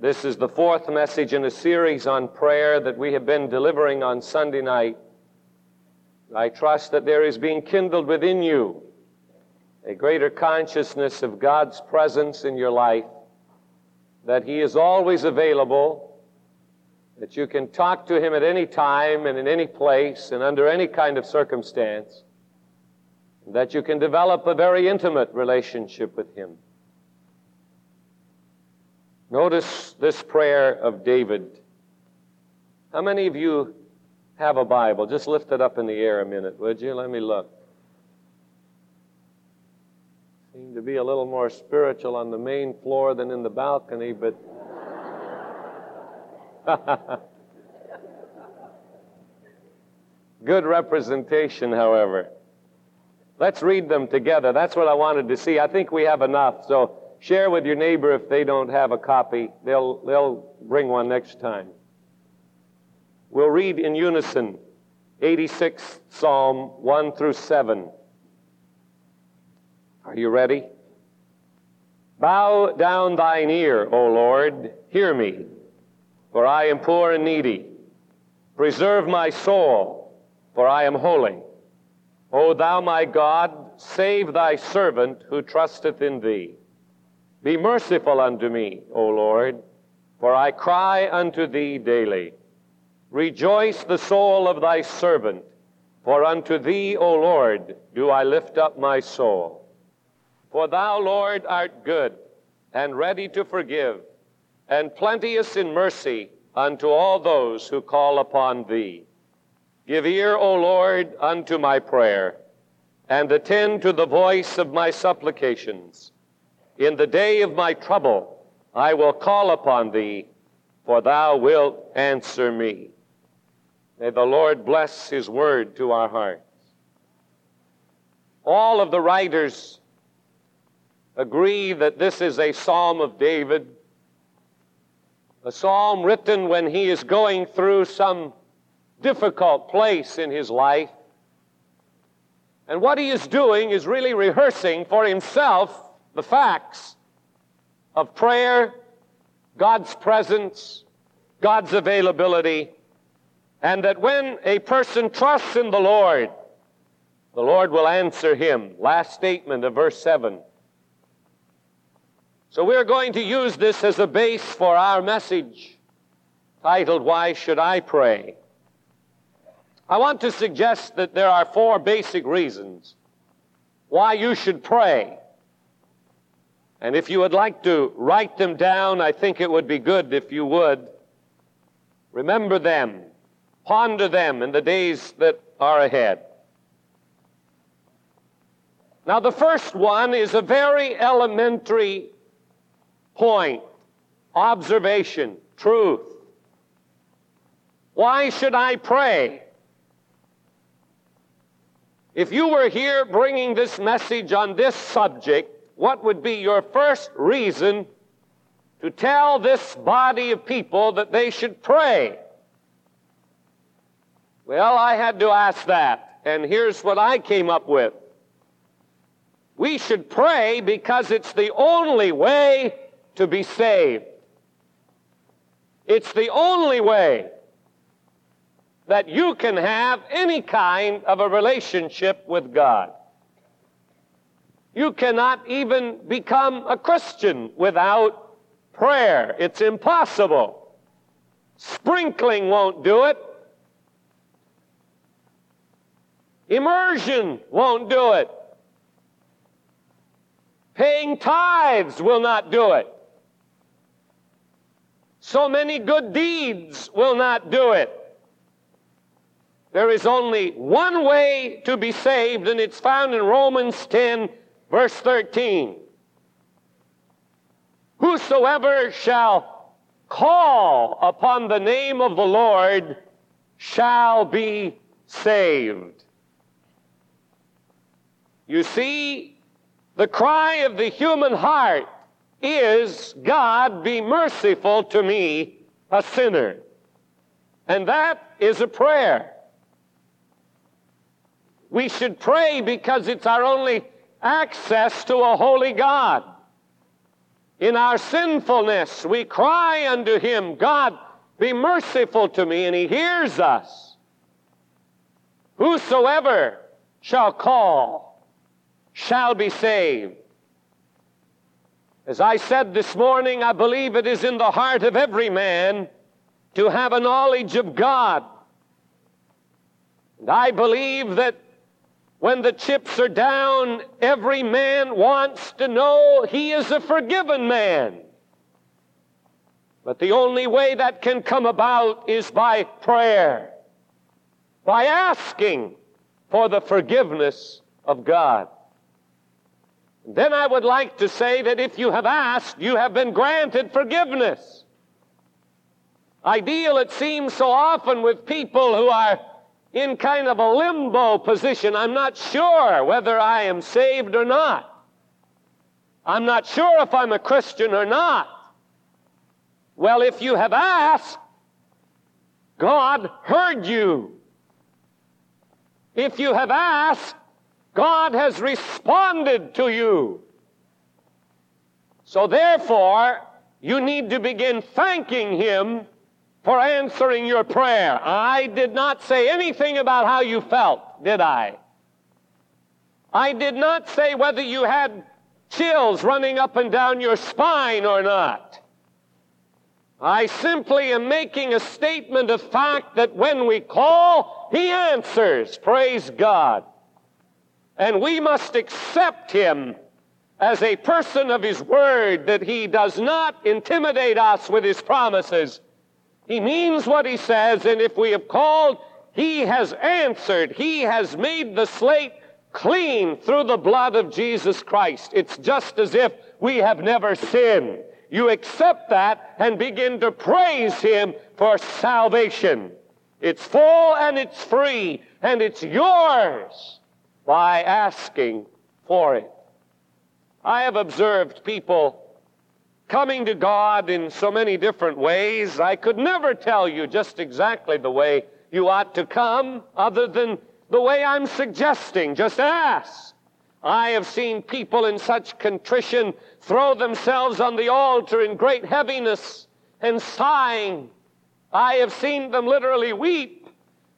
This is the fourth message in a series on prayer that we have been delivering on Sunday night. I trust that there is being kindled within you a greater consciousness of God's presence in your life, that He is always available, that you can talk to Him at any time and in any place and under any kind of circumstance, that you can develop a very intimate relationship with Him. Notice this prayer of David. How many of you have a Bible? Just lift it up in the air a minute, would you? Let me look. Seem to be a little more spiritual on the main floor than in the balcony, but. Good representation, however. Let's read them together. That's what I wanted to see. I think we have enough. So Share with your neighbor if they don't have a copy. They'll, they'll bring one next time. We'll read in unison 86 Psalm 1 through 7. Are you ready? Bow down thine ear, O Lord, hear me, for I am poor and needy. Preserve my soul, for I am holy. O thou my God, save thy servant who trusteth in thee. Be merciful unto me, O Lord, for I cry unto thee daily. Rejoice the soul of thy servant, for unto thee, O Lord, do I lift up my soul. For thou, Lord, art good and ready to forgive, and plenteous in mercy unto all those who call upon thee. Give ear, O Lord, unto my prayer, and attend to the voice of my supplications. In the day of my trouble, I will call upon thee, for thou wilt answer me. May the Lord bless his word to our hearts. All of the writers agree that this is a psalm of David, a psalm written when he is going through some difficult place in his life. And what he is doing is really rehearsing for himself the facts of prayer, God's presence, God's availability, and that when a person trusts in the Lord, the Lord will answer him. Last statement of verse 7. So we're going to use this as a base for our message titled, Why Should I Pray? I want to suggest that there are four basic reasons why you should pray. And if you would like to write them down, I think it would be good if you would. Remember them, ponder them in the days that are ahead. Now, the first one is a very elementary point observation, truth. Why should I pray? If you were here bringing this message on this subject, what would be your first reason to tell this body of people that they should pray? Well, I had to ask that, and here's what I came up with. We should pray because it's the only way to be saved. It's the only way that you can have any kind of a relationship with God. You cannot even become a Christian without prayer. It's impossible. Sprinkling won't do it. Immersion won't do it. Paying tithes will not do it. So many good deeds will not do it. There is only one way to be saved, and it's found in Romans 10 Verse 13 Whosoever shall call upon the name of the Lord shall be saved. You see, the cry of the human heart is God, be merciful to me, a sinner. And that is a prayer. We should pray because it's our only access to a holy God. In our sinfulness, we cry unto Him, God, be merciful to me, and He hears us. Whosoever shall call shall be saved. As I said this morning, I believe it is in the heart of every man to have a knowledge of God. And I believe that when the chips are down, every man wants to know he is a forgiven man. But the only way that can come about is by prayer, by asking for the forgiveness of God. Then I would like to say that if you have asked, you have been granted forgiveness. Ideal, it seems so often with people who are in kind of a limbo position. I'm not sure whether I am saved or not. I'm not sure if I'm a Christian or not. Well, if you have asked, God heard you. If you have asked, God has responded to you. So therefore, you need to begin thanking Him for answering your prayer. I did not say anything about how you felt, did I? I did not say whether you had chills running up and down your spine or not. I simply am making a statement of fact that when we call, He answers. Praise God. And we must accept Him as a person of His Word, that He does not intimidate us with His promises. He means what He says, and if we have called, He has answered. He has made the slate clean through the blood of Jesus Christ. It's just as if we have never sinned you accept that and begin to praise Him for salvation. It's full and it's free and it's yours by asking for it. I have observed people coming to God in so many different ways. I could never tell you just exactly the way you ought to come other than the way I'm suggesting. Just ask. I have seen people in such contrition throw themselves on the altar in great heaviness and sighing. I have seen them literally weep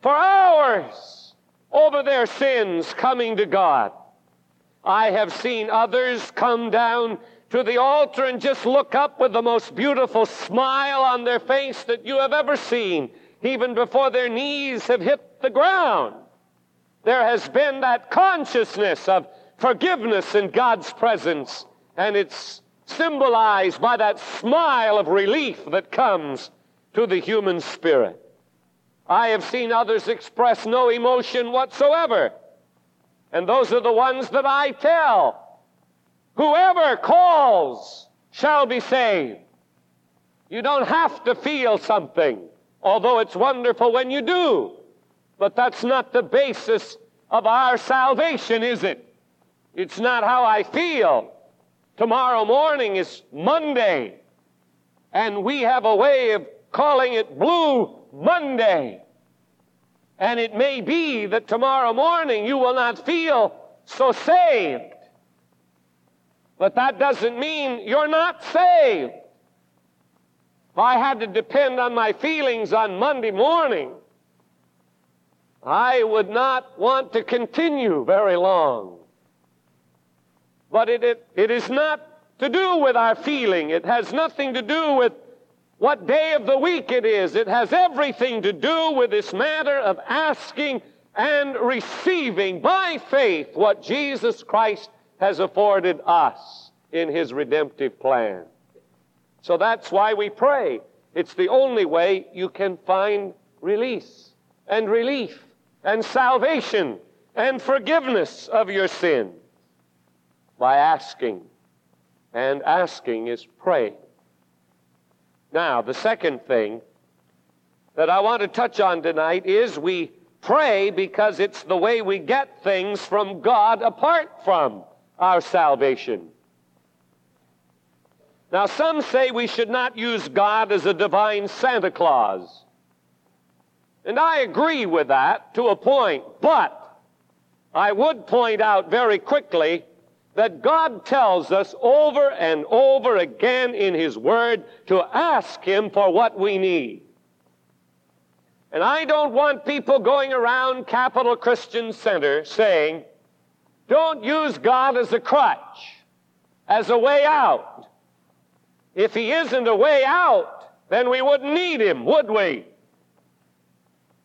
for hours over their sins coming to God. I have seen others come down to the altar and just look up with the most beautiful smile on their face that you have ever seen, even before their knees have hit the ground. There has been that consciousness of forgiveness in God's presence, and it's symbolized by that smile of relief that comes to the human spirit. I have seen others express no emotion whatsoever, and those are the ones that I tell. Whoever calls shall be saved. You don't have to feel something, although it's wonderful when you do. But that's not the basis of our salvation, is it? It's not how I feel. Tomorrow morning is Monday, and we have a way of calling it Blue Monday. And it may be that tomorrow morning you will not feel so saved. But that doesn't mean you're not saved. If I had to depend on my feelings on Monday morning, I would not want to continue very long. But it, it, it is not to do with our feeling. It has nothing to do with what day of the week it is. It has everything to do with this matter of asking and receiving by faith what Jesus Christ has afforded us in his redemptive plan. So that's why we pray. It's the only way you can find release and relief and salvation and forgiveness of your sin by asking. And asking is praying. Now, the second thing that I want to touch on tonight is we pray because it's the way we get things from God apart from our salvation. Now, some say we should not use God as a divine Santa Claus. And I agree with that to a point, but I would point out very quickly that God tells us over and over again in His Word to ask Him for what we need. And I don't want people going around Capital Christian Center saying, don't use God as a crutch, as a way out. If He isn't a way out, then we wouldn't need Him, would we?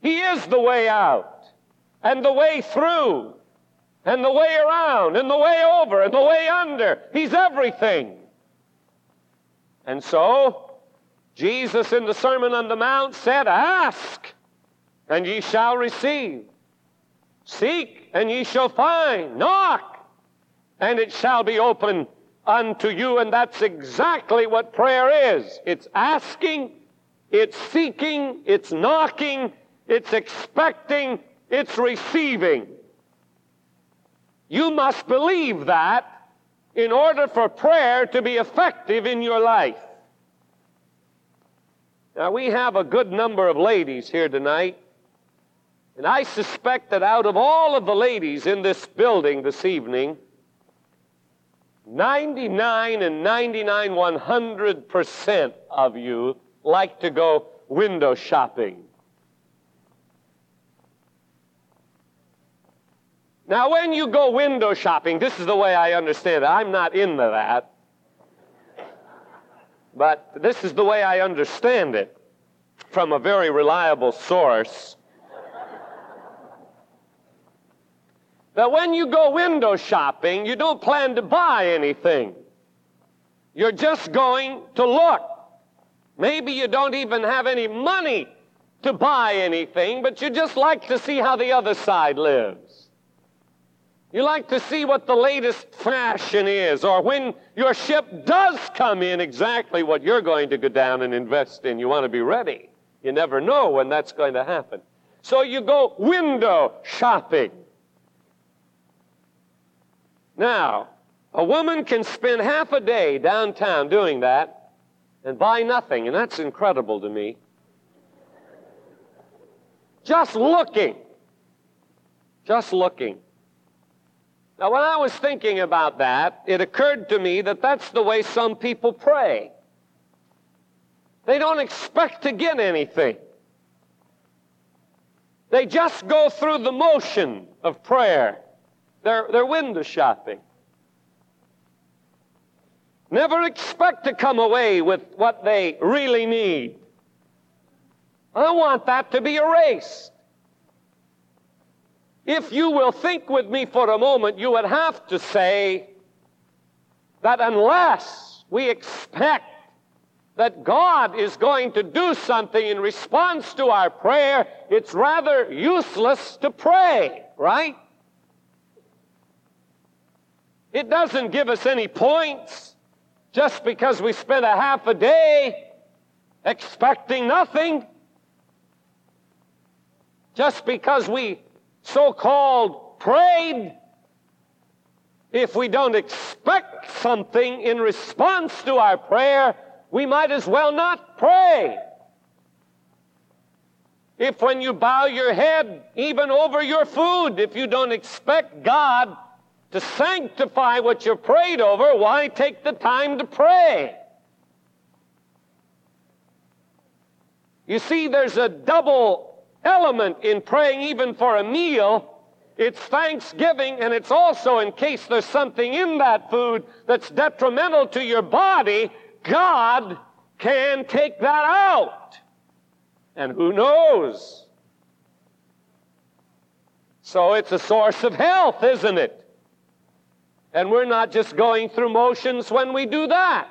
He is the way out, and the way through, and the way around, and the way over, and the way under. He's everything. And so, Jesus in the Sermon on the Mount said, Ask, and ye shall receive. Seek, and ye shall find. Knock, and it shall be open unto you. And that's exactly what prayer is it's asking, it's seeking, it's knocking, it's expecting, it's receiving. You must believe that in order for prayer to be effective in your life. Now, we have a good number of ladies here tonight, and I suspect that out of all of the ladies in this building this evening, 99 and 99 100% of you like to go window shopping. Now, when you go window shopping, this is the way I understand it. I'm not into that. But this is the way I understand it from a very reliable source. That when you go window shopping, you don't plan to buy anything. You're just going to look. Maybe you don't even have any money to buy anything, but you just like to see how the other side lives. You like to see what the latest fashion is, or when your ship does come in, exactly what you're going to go down and invest in. You want to be ready. You never know when that's going to happen. So you go window shopping. Now, a woman can spend half a day downtown doing that and buy nothing, and that's incredible to me. Just looking. Just looking. Now, when I was thinking about that, it occurred to me that that's the way some people pray. They don't expect to get anything. They just go through the motion of prayer. They're, they're window shopping. Never expect to come away with what they really need. I want that to be erased. If you will think with me for a moment, you would have to say that unless we expect that God is going to do something in response to our prayer, it's rather useless to pray, right? It doesn't give us any points just because we spent a half a day expecting nothing. Just because we so called prayed, if we don't expect something in response to our prayer, we might as well not pray. If when you bow your head, even over your food, if you don't expect God to sanctify what you prayed over, why take the time to pray? You see, there's a double element in praying even for a meal. It's thanksgiving, and it's also in case there's something in that food that's detrimental to your body, God can take that out. And who knows? So it's a source of health, isn't it? And we're not just going through motions when we do that.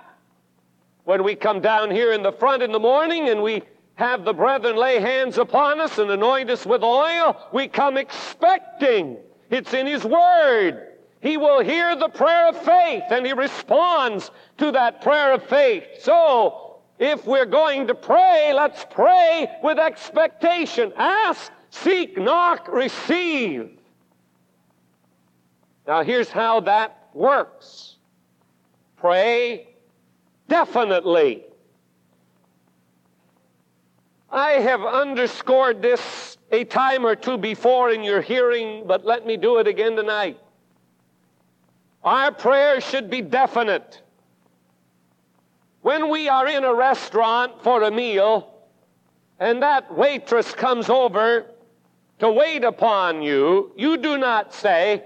When we come down here in the front in the morning and we have the brethren lay hands upon us and anoint us with oil, we come expecting. It's in His Word. He will hear the prayer of faith and He responds to that prayer of faith. So, if we're going to pray, let's pray with expectation. Ask, seek, knock, receive. Now, here's how that works pray definitely. I have underscored this a time or two before in your hearing, but let me do it again tonight. Our prayers should be definite. When we are in a restaurant for a meal and that waitress comes over to wait upon you, you do not say,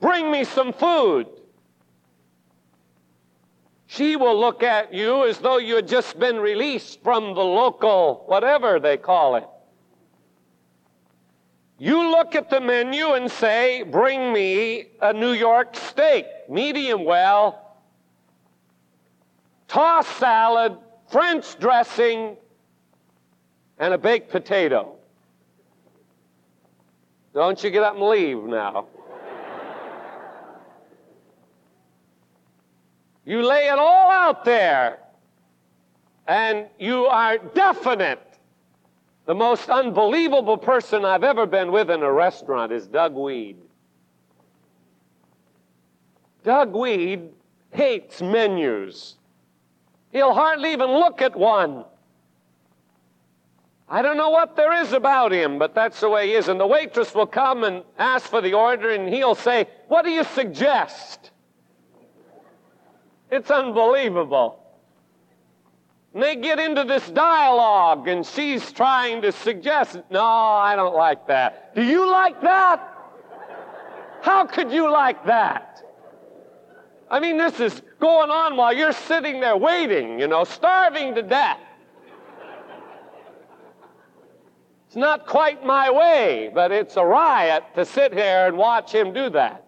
Bring me some food. She will look at you as though you had just been released from the local, whatever they call it. You look at the menu and say, Bring me a New York steak, medium well, tossed salad, French dressing, and a baked potato. Don't you get up and leave now. You lay it all out there, and you are definite. The most unbelievable person I've ever been with in a restaurant is Doug Weed. Doug Weed hates menus. He'll hardly even look at one. I don't know what there is about him, but that's the way he is. And the waitress will come and ask for the order, and he'll say, What do you suggest? It's unbelievable. And they get into this dialogue, and she's trying to suggest, No, I don't like that. Do you like that? How could you like that? I mean, this is going on while you're sitting there waiting, you know, starving to death. It's not quite my way, but it's a riot to sit here and watch him do that.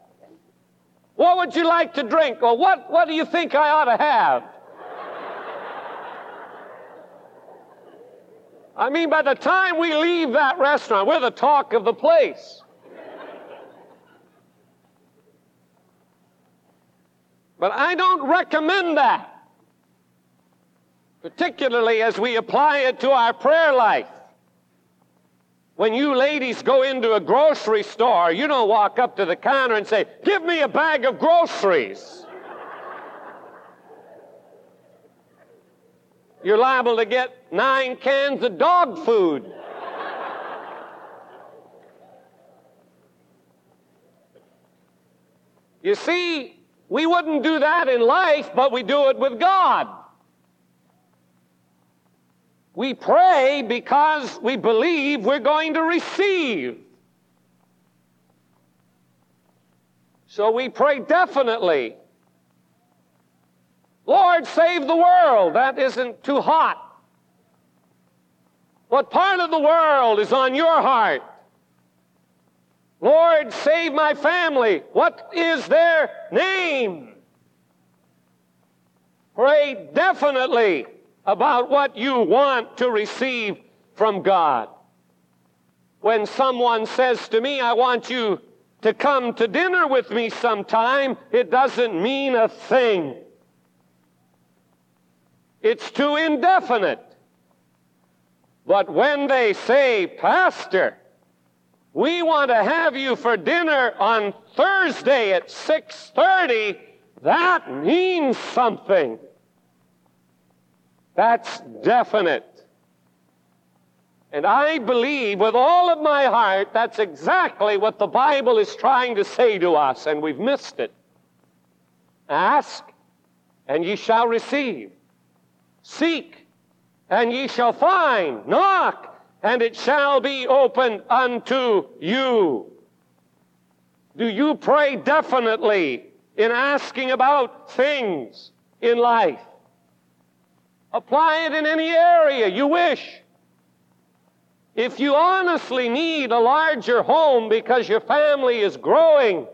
What would you like to drink? Or what, what do you think I ought to have? I mean, by the time we leave that restaurant, we're the talk of the place. But I don't recommend that, particularly as we apply it to our prayer life. When you ladies go into a grocery store, you don't walk up to the counter and say, Give me a bag of groceries. You're liable to get nine cans of dog food. You see, we wouldn't do that in life, but we do it with God. We pray because we believe we're going to receive. So we pray definitely. Lord, save the world. That isn't too hot. What part of the world is on your heart? Lord, save my family. What is their name? Pray definitely about what you want to receive from God. When someone says to me, I want you to come to dinner with me sometime, it doesn't mean a thing. It's too indefinite. But when they say, Pastor, we want to have you for dinner on Thursday at 6:30, that means something. That's definite. And I believe with all of my heart that's exactly what the Bible is trying to say to us, and we've missed it. Ask, and ye shall receive. Seek, and ye shall find. Knock, and it shall be opened unto you. Do you pray definitely in asking about things in life? Apply it in any area you wish. If you honestly need a larger home because your family is growing,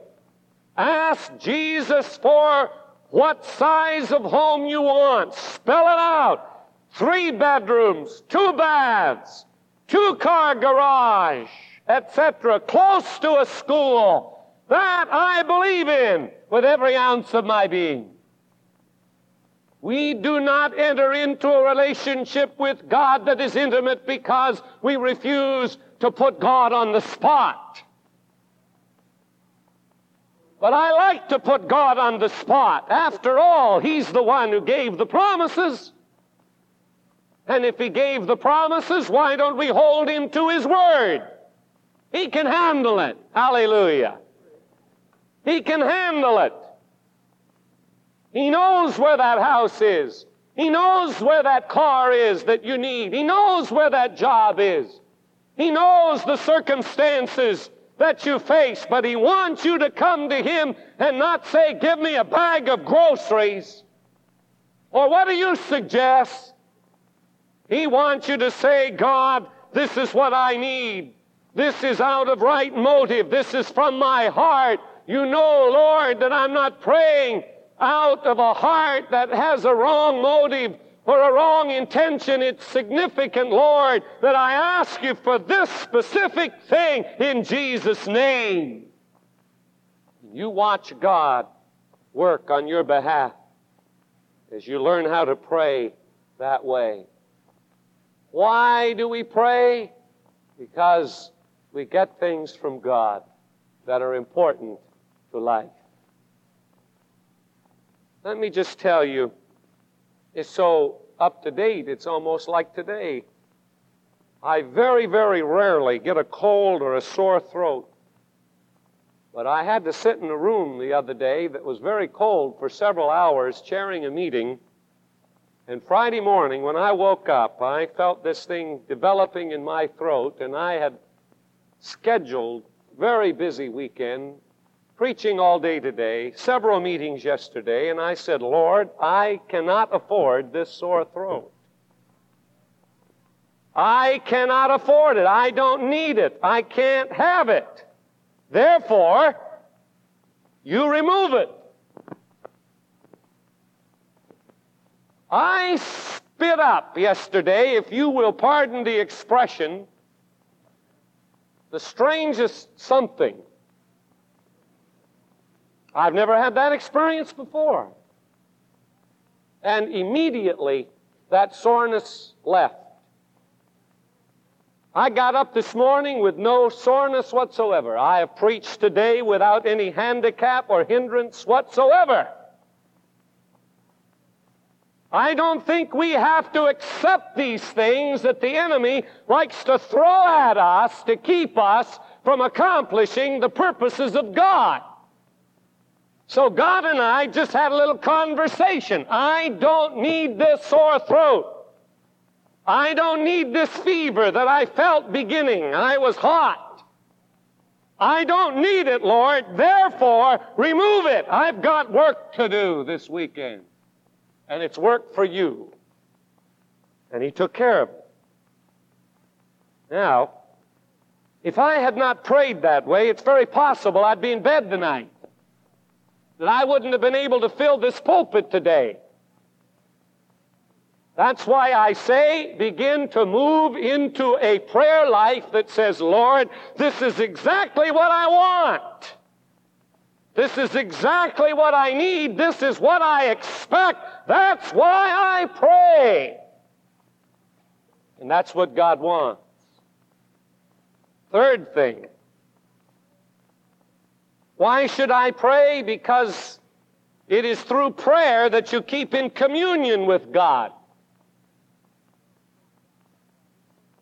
ask Jesus for what size of home you want. Spell it out. Three bedrooms, two baths, two car garage, etc., close to a school. That I believe in with every ounce of my being. We do not enter into a relationship with God that is intimate because we refuse to put God on the spot. But I like to put God on the spot. After all, He's the one who gave the promises. And if He gave the promises, why don't we hold Him to His word? He can handle it. Hallelujah. He can handle it. He knows where that house is. He knows where that car is that you need. He knows where that job is. He knows the circumstances that you face, but He wants you to come to Him and not say, Give me a bag of groceries. Or what do you suggest? He wants you to say, God, this is what I need. This is out of right motive. This is from my heart. You know, Lord, that I'm not praying out of a heart that has a wrong motive or a wrong intention. It's significant, Lord, that I ask you for this specific thing in Jesus' name. You watch God work on your behalf as you learn how to pray that way. Why do we pray? Because we get things from God that are important to life. Let me just tell you, it's so up to date, it's almost like today. I very, very rarely get a cold or a sore throat. But I had to sit in a room the other day that was very cold for several hours, chairing a meeting. And Friday morning, when I woke up, I felt this thing developing in my throat, and I had scheduled very busy weekend preaching all day today, several meetings yesterday, and I said, Lord, I cannot afford this sore throat. I cannot afford it. I don't need it. I can't have it. Therefore, you remove it. I spit up yesterday, if you will pardon the expression, the strangest something I've never had that experience before. And immediately that soreness left. I got up this morning with no soreness whatsoever. I have preached today without any handicap or hindrance whatsoever. I don't think we have to accept these things that the enemy likes to throw at us to keep us from accomplishing the purposes of God. So God and I just had a little conversation. I don't need this sore throat. I don't need this fever that I felt beginning. I was hot. I don't need it, Lord. Therefore, remove it. I've got work to do this weekend. And it's work for you. And He took care of it. Now, if I had not prayed that way, it's very possible I'd be in bed tonight that I wouldn't have been able to fill this pulpit today. That's why I say begin to move into a prayer life that says, Lord, this is exactly what I want. This is exactly what I need. This is what I expect. That's why I pray. And that's what God wants. Third thing, why should I pray? Because it is through prayer that you keep in communion with God.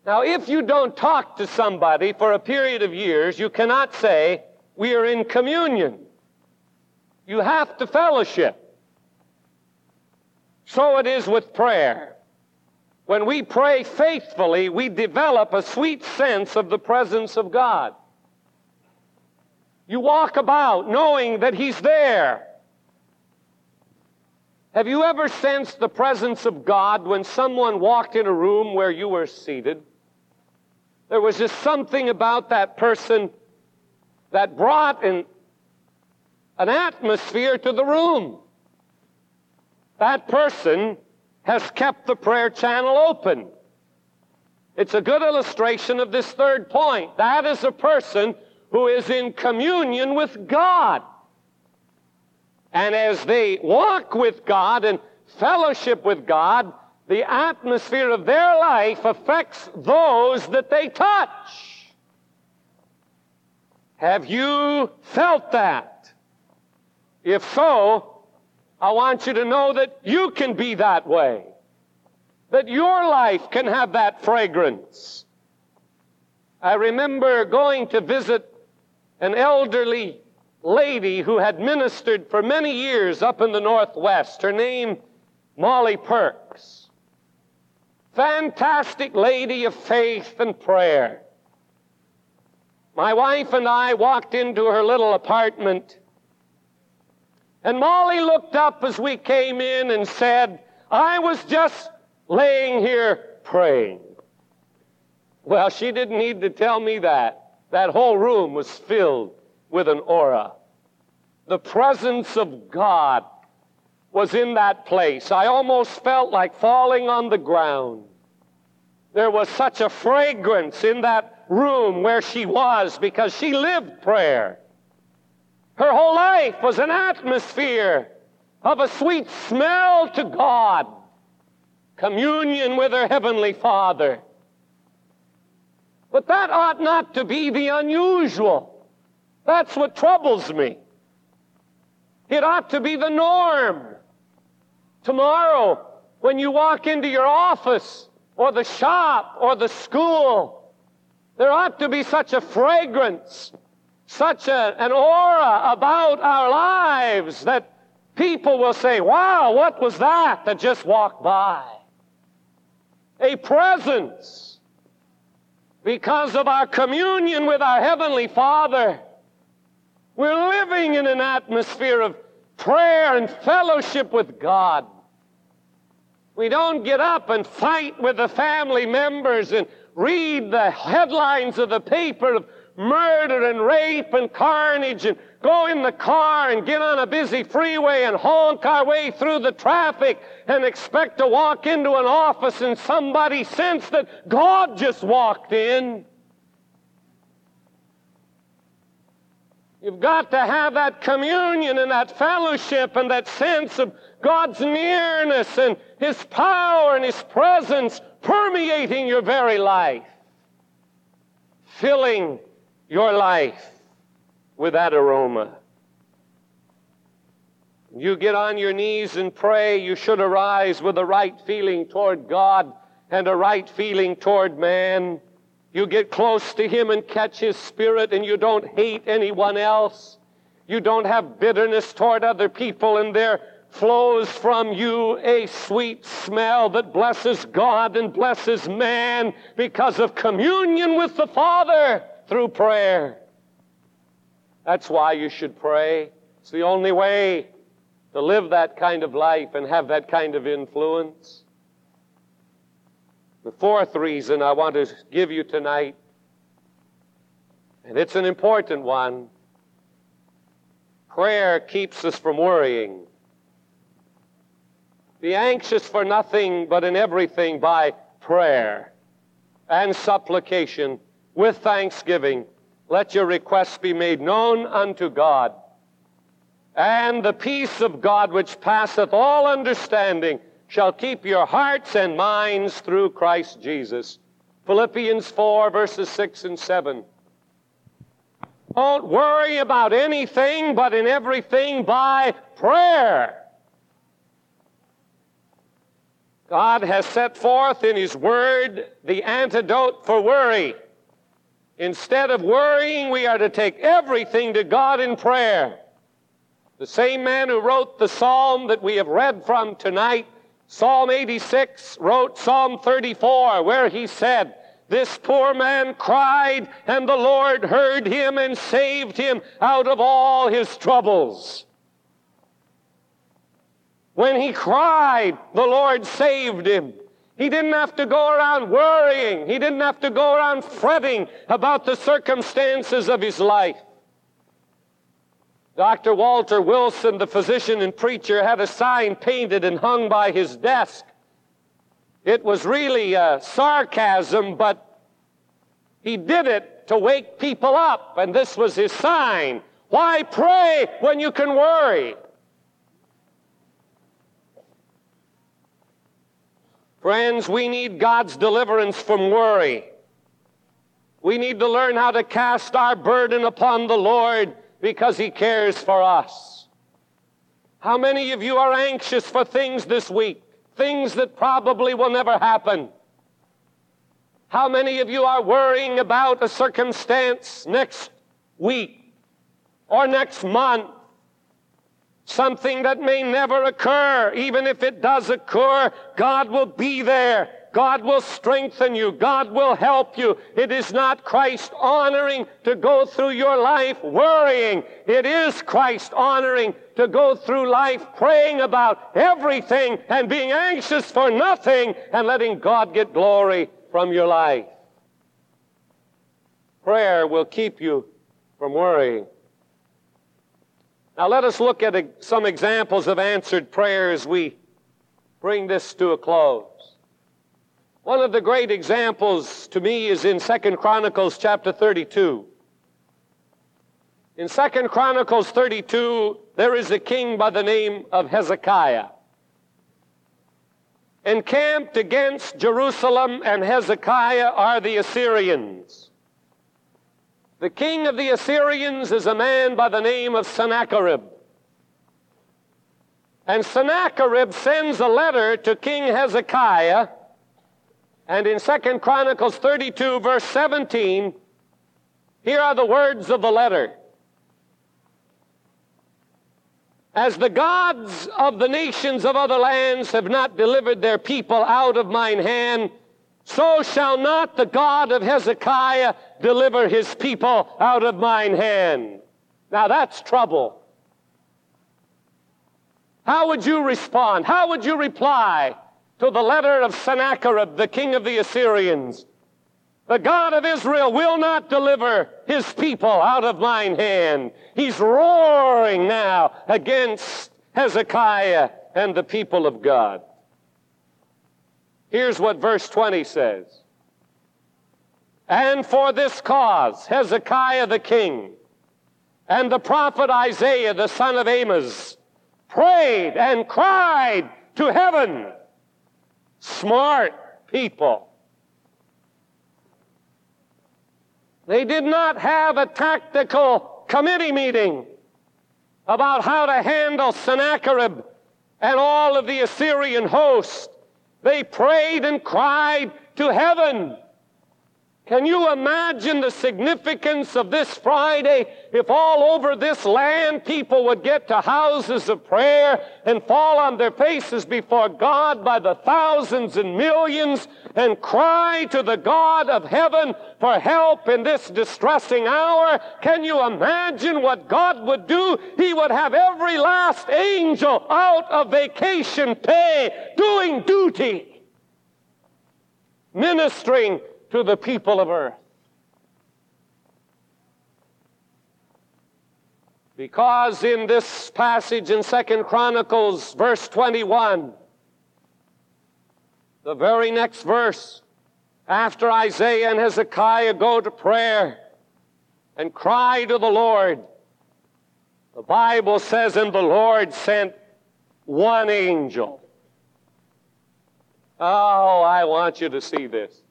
Now, if you don't talk to somebody for a period of years, you cannot say, We are in communion. You have to fellowship. So it is with prayer. When we pray faithfully, we develop a sweet sense of the presence of God. You walk about knowing that He's there. Have you ever sensed the presence of God when someone walked in a room where you were seated? There was just something about that person that brought an, an atmosphere to the room. That person has kept the prayer channel open. It's a good illustration of this third point. That is a person who is in communion with God. And as they walk with God and fellowship with God, the atmosphere of their life affects those that they touch. Have you felt that? If so, I want you to know that you can be that way. That your life can have that fragrance. I remember going to visit an elderly lady who had ministered for many years up in the Northwest. Her name, Molly Perks. Fantastic lady of faith and prayer. My wife and I walked into her little apartment, and Molly looked up as we came in and said, I was just laying here praying. Well, she didn't need to tell me that. That whole room was filled with an aura. The presence of God was in that place. I almost felt like falling on the ground. There was such a fragrance in that room where she was because she lived prayer. Her whole life was an atmosphere of a sweet smell to God, communion with her Heavenly Father. But that ought not to be the unusual. That's what troubles me. It ought to be the norm. Tomorrow, when you walk into your office or the shop or the school, there ought to be such a fragrance, such a, an aura about our lives that people will say, Wow, what was that that just walked by? A presence because of our communion with our Heavenly Father. We're living in an atmosphere of prayer and fellowship with God. We don't get up and fight with the family members and read the headlines of the paper of murder and rape and carnage and go in the car and get on a busy freeway and honk our way through the traffic and expect to walk into an office and somebody sense that God just walked in. You've got to have that communion and that fellowship and that sense of God's nearness and His power and His presence permeating your very life, filling your life with that aroma. You get on your knees and pray, you should arise with a right feeling toward God and a right feeling toward man. You get close to Him and catch His Spirit, and you don't hate anyone else. You don't have bitterness toward other people, and there flows from you a sweet smell that blesses God and blesses man because of communion with the Father through prayer. That's why you should pray. It's the only way to live that kind of life and have that kind of influence. The fourth reason I want to give you tonight, and it's an important one prayer keeps us from worrying. Be anxious for nothing, but in everything by prayer and supplication with thanksgiving let your requests be made known unto God. And the peace of God, which passeth all understanding, shall keep your hearts and minds through Christ Jesus. Philippians 4, verses 6 and 7. Don't worry about anything, but in everything by prayer. God has set forth in His Word the antidote for worry. Instead of worrying, we are to take everything to God in prayer. The same man who wrote the psalm that we have read from tonight, Psalm 86, wrote Psalm 34, where he said, This poor man cried, and the Lord heard him and saved him out of all his troubles. When he cried, the Lord saved him. He didn't have to go around worrying. He didn't have to go around fretting about the circumstances of his life. Dr. Walter Wilson, the physician and preacher, had a sign painted and hung by his desk. It was really a sarcasm, but he did it to wake people up, and this was his sign. Why pray when you can worry? Friends, we need God's deliverance from worry. We need to learn how to cast our burden upon the Lord because He cares for us. How many of you are anxious for things this week? Things that probably will never happen. How many of you are worrying about a circumstance next week? or next month. Something that may never occur. Even if it does occur, God will be there. God will strengthen you. God will help you. It is not Christ honoring to go through your life worrying. It is Christ honoring to go through life praying about everything and being anxious for nothing and letting God get glory from your life. Prayer will keep you from worrying. Now let us look at some examples of answered prayer as we bring this to a close. One of the great examples to me is in Second Chronicles chapter 32. In Second Chronicles 32, there is a king by the name of Hezekiah. Encamped against Jerusalem and Hezekiah are the Assyrians. The king of the Assyrians is a man by the name of Sennacherib. And Sennacherib sends a letter to King Hezekiah and in Second Chronicles 32, verse 17, here are the words of the letter. As the gods of the nations of other lands have not delivered their people out of mine hand, so shall not the God of Hezekiah deliver his people out of mine hand. Now that's trouble. How would you respond? How would you reply to the letter of Sennacherib, the king of the Assyrians. The God of Israel will not deliver his people out of mine hand. He's roaring now against Hezekiah and the people of God. Here's what verse 20 says. And for this cause, Hezekiah the king and the prophet Isaiah the son of Amos prayed and cried to heaven smart people. They did not have a tactical committee meeting about how to handle Sennacherib and all of the Assyrian host. They prayed and cried to heaven can you imagine the significance of this Friday if all over this land people would get to houses of prayer and fall on their faces before God by the thousands and millions and cry to the God of heaven for help in this distressing hour? Can you imagine what God would do? He would have every last angel out of vacation pay doing duty, ministering to the people of earth. Because in this passage in Second Chronicles, verse 21, the very next verse, after Isaiah and Hezekiah go to prayer and cry to the Lord, the Bible says, and the Lord sent one angel. Oh, I want you to see this.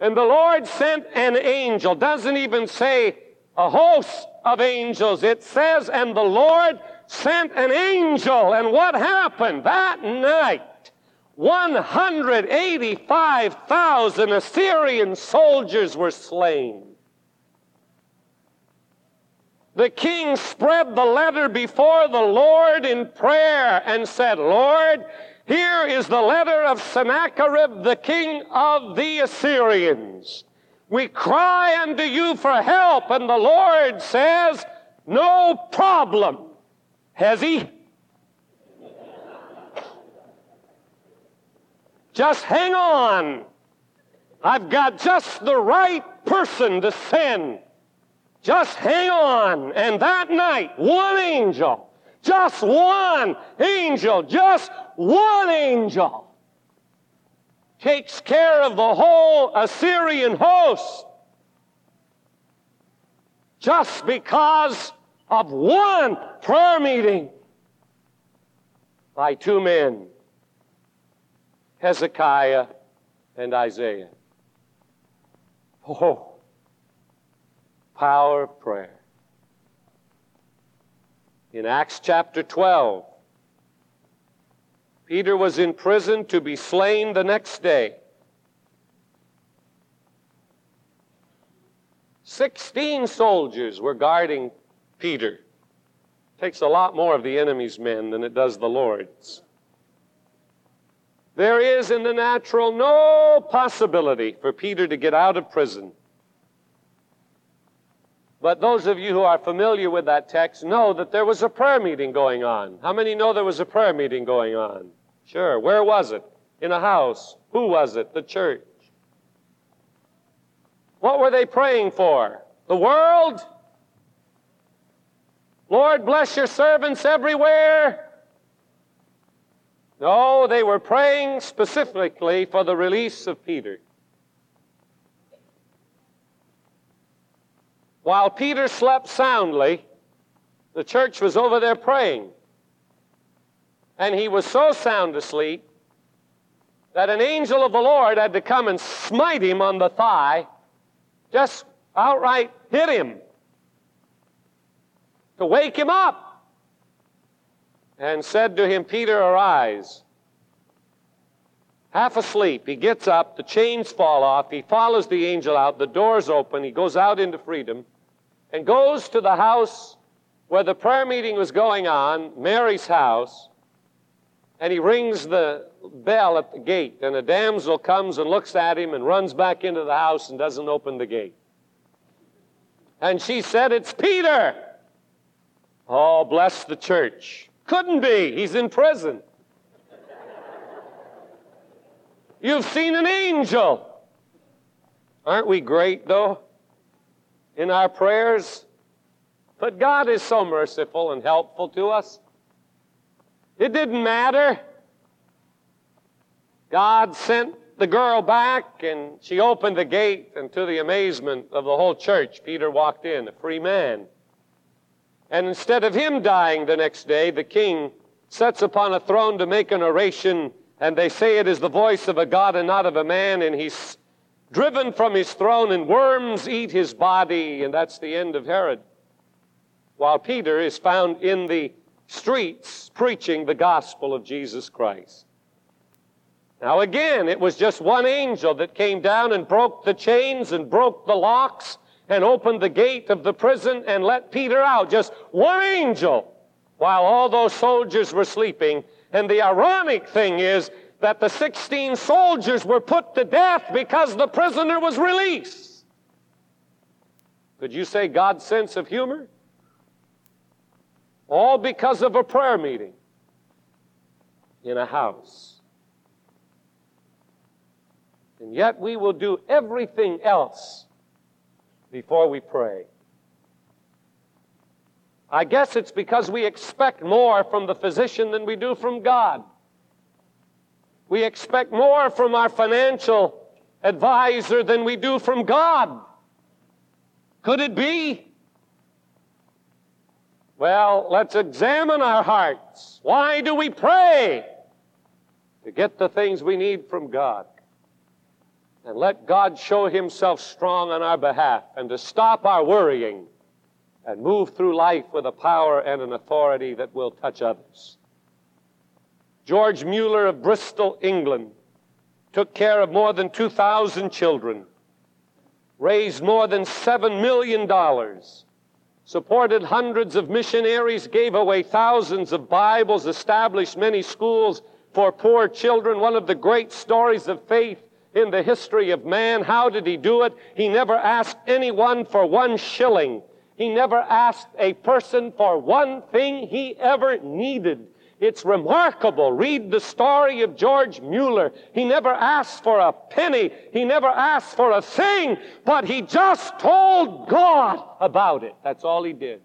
And the Lord sent an angel. Doesn't even say a host of angels. It says, and the Lord sent an angel. And what happened that night? 185,000 Assyrian soldiers were slain. The king spread the letter before the Lord in prayer and said, Lord, here is the letter of Sennacherib, the king of the Assyrians. We cry unto you for help, and the Lord says, No problem. Has he? Just hang on. I've got just the right person to send. Just hang on. And that night, one angel, just one angel, just one angel takes care of the whole Assyrian host just because of one prayer meeting by two men, Hezekiah and Isaiah. Oh, power of prayer. In Acts chapter 12, Peter was in prison to be slain the next day. Sixteen soldiers were guarding Peter. Takes a lot more of the enemy's men than it does the Lord's. There is in the natural no possibility for Peter to get out of prison. But those of you who are familiar with that text know that there was a prayer meeting going on. How many know there was a prayer meeting going on? Sure. Where was it? In a house. Who was it? The church. What were they praying for? The world? Lord, bless your servants everywhere. No, they were praying specifically for the release of Peter. While Peter slept soundly, the church was over there praying. And he was so sound asleep that an angel of the Lord had to come and smite him on the thigh, just outright hit him to wake him up, and said to him, Peter, arise. Half asleep, he gets up, the chains fall off, he follows the angel out, the door's open, he goes out into freedom, and goes to the house where the prayer meeting was going on, Mary's house, and he rings the bell at the gate, and a damsel comes and looks at him and runs back into the house and doesn't open the gate. And she said, It's Peter. Oh, bless the church. Couldn't be. He's in prison. You've seen an angel. Aren't we great, though, in our prayers? But God is so merciful and helpful to us. It didn't matter. God sent the girl back, and she opened the gate, and to the amazement of the whole church, Peter walked in, a free man. And instead of him dying the next day, the king sits upon a throne to make an oration, and they say it is the voice of a God and not of a man, and he's driven from his throne, and worms eat his body, and that's the end of Herod. While Peter is found in the streets preaching the gospel of Jesus Christ. Now, again, it was just one angel that came down and broke the chains and broke the locks and opened the gate of the prison and let Peter out. Just one angel while all those soldiers were sleeping. And the ironic thing is that the 16 soldiers were put to death because the prisoner was released. Could you say God's sense of humor? All because of a prayer meeting in a house. And yet we will do everything else before we pray. I guess it's because we expect more from the physician than we do from God. We expect more from our financial advisor than we do from God. Could it be? Well, let's examine our hearts. Why do we pray? To get the things we need from God and let God show Himself strong on our behalf and to stop our worrying and move through life with a power and an authority that will touch others. George Mueller of Bristol, England, took care of more than 2,000 children, raised more than $7 million, supported hundreds of missionaries, gave away thousands of Bibles, established many schools for poor children. One of the great stories of faith in the history of man. How did he do it? He never asked anyone for one shilling. He never asked a person for one thing he ever needed. It's remarkable. Read the story of George Mueller. He never asked for a penny. He never asked for a thing, but he just told God about it. That's all he did.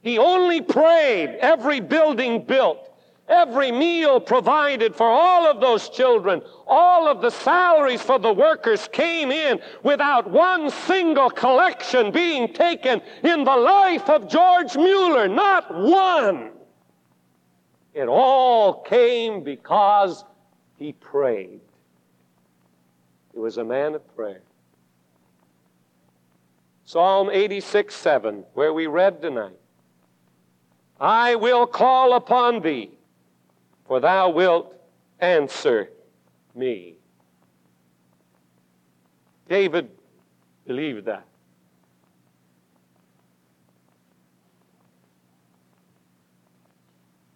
He only prayed every building built Every meal provided for all of those children, all of the salaries for the workers came in without one single collection being taken in the life of George Mueller. Not one. It all came because he prayed. He was a man of prayer. Psalm 86 7, where we read tonight I will call upon thee for thou wilt answer me. David believed that.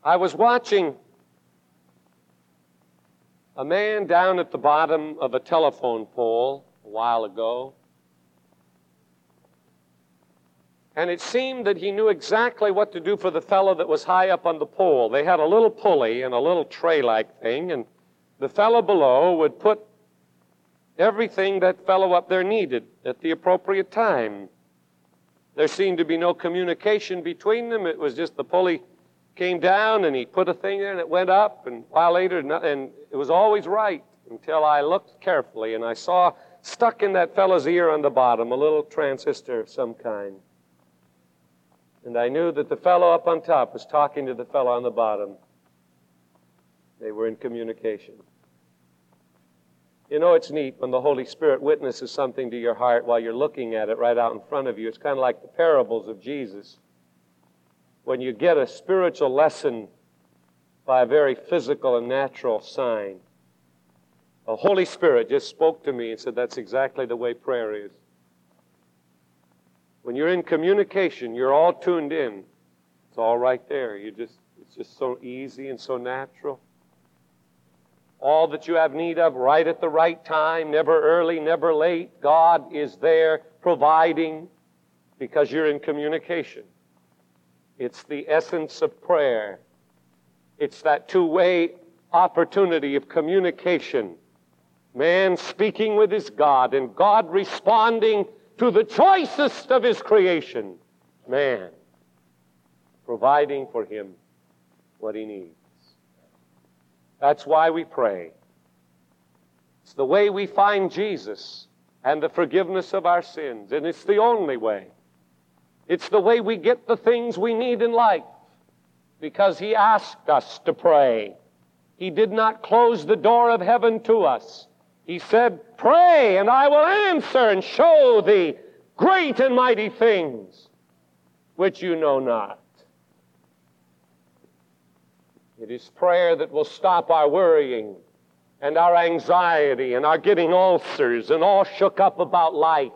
I was watching a man down at the bottom of a telephone pole a while ago. And it seemed that he knew exactly what to do for the fellow that was high up on the pole. They had a little pulley and a little tray like thing, and the fellow below would put everything that fellow up there needed at the appropriate time. There seemed to be no communication between them. It was just the pulley came down and he put a thing there and it went up, and a while later, and it was always right until I looked carefully and I saw stuck in that fellow's ear on the bottom a little transistor of some kind. And I knew that the fellow up on top was talking to the fellow on the bottom. They were in communication. You know, it's neat when the Holy Spirit witnesses something to your heart while you're looking at it right out in front of you. It's kind of like the parables of Jesus. When you get a spiritual lesson by a very physical and natural sign. The Holy Spirit just spoke to me and said, That's exactly the way prayer is. When you're in communication, you're all tuned in. It's all right there. You just it's just so easy and so natural. All that you have need of right at the right time, never early, never late. God is there providing because you're in communication. It's the essence of prayer. It's that two way opportunity of communication. Man speaking with his God and God responding to the choicest of his creation, man, providing for him what he needs. That's why we pray. It's the way we find Jesus and the forgiveness of our sins, and it's the only way. It's the way we get the things we need in life because He asked us to pray. He did not close the door of heaven to us. He said, Pray, and I will answer and show thee great and mighty things which you know not. It is prayer that will stop our worrying and our anxiety and our getting ulcers and all shook up about life.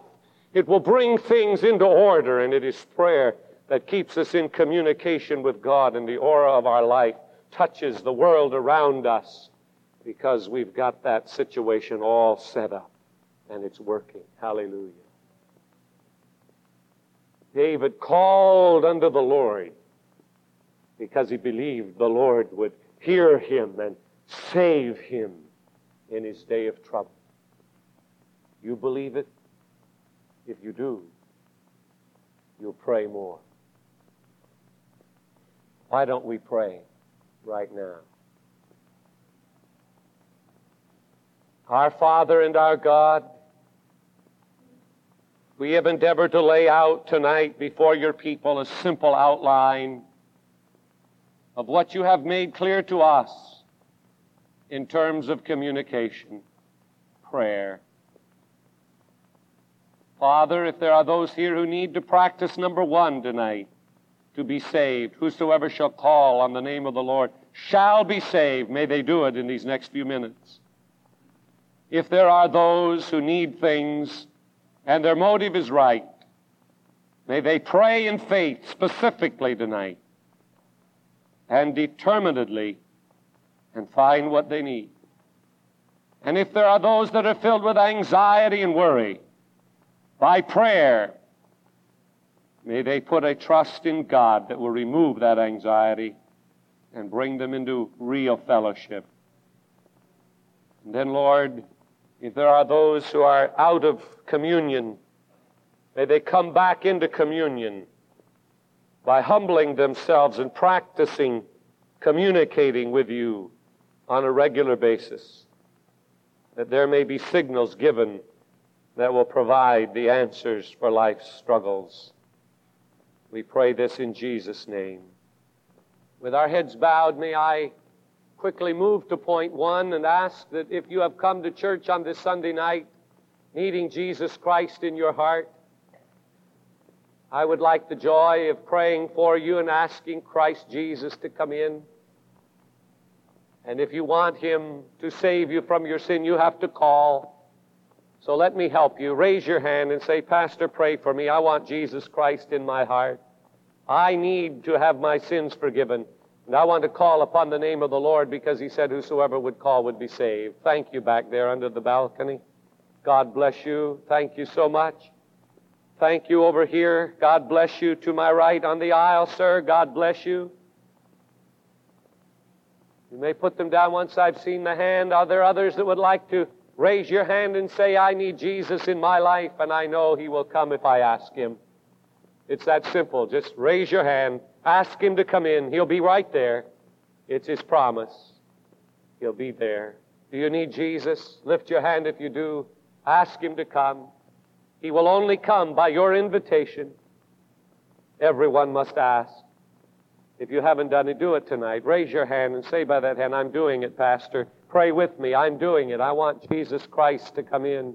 It will bring things into order, and it is prayer that keeps us in communication with God, and the aura of our life touches the world around us because we've got that situation all set up and it's working. Hallelujah. David called unto the Lord because he believed the Lord would hear him and save him in his day of trouble. You believe it? If you do, you'll pray more. Why don't we pray right now? Our Father and our God, we have endeavored to lay out tonight before your people a simple outline of what you have made clear to us in terms of communication, prayer. Father, if there are those here who need to practice number one tonight, to be saved, whosoever shall call on the name of the Lord shall be saved. May they do it in these next few minutes if there are those who need things and their motive is right, may they pray in faith specifically tonight and determinedly and find what they need. And if there are those that are filled with anxiety and worry, by prayer, may they put a trust in God that will remove that anxiety and bring them into real fellowship. And then, Lord, if there are those who are out of communion, may they come back into communion by humbling themselves and practicing communicating with you on a regular basis. That there may be signals given that will provide the answers for life's struggles. We pray this in Jesus' name. With our heads bowed, may I quickly move to point one and ask that if you have come to church on this Sunday night needing Jesus Christ in your heart, I would like the joy of praying for you and asking Christ Jesus to come in. And if you want Him to save you from your sin, you have to call. So let me help you. Raise your hand and say, Pastor, pray for me. I want Jesus Christ in my heart. I need to have my sins forgiven. And I want to call upon the name of the Lord because he said whosoever would call would be saved. Thank you back there under the balcony. God bless you. Thank you so much. Thank you over here. God bless you to my right on the aisle, sir. God bless you. You may put them down once I've seen the hand. Are there others that would like to raise your hand and say, I need Jesus in my life, and I know He will come if I ask Him? It's that simple. Just raise your hand. Ask Him to come in. He'll be right there. It's His promise. He'll be there. Do you need Jesus? Lift your hand if you do. Ask Him to come. He will only come by your invitation. Everyone must ask. If you haven't done it, do it tonight. Raise your hand and say by that hand, I'm doing it, Pastor. Pray with me. I'm doing it. I want Jesus Christ to come in.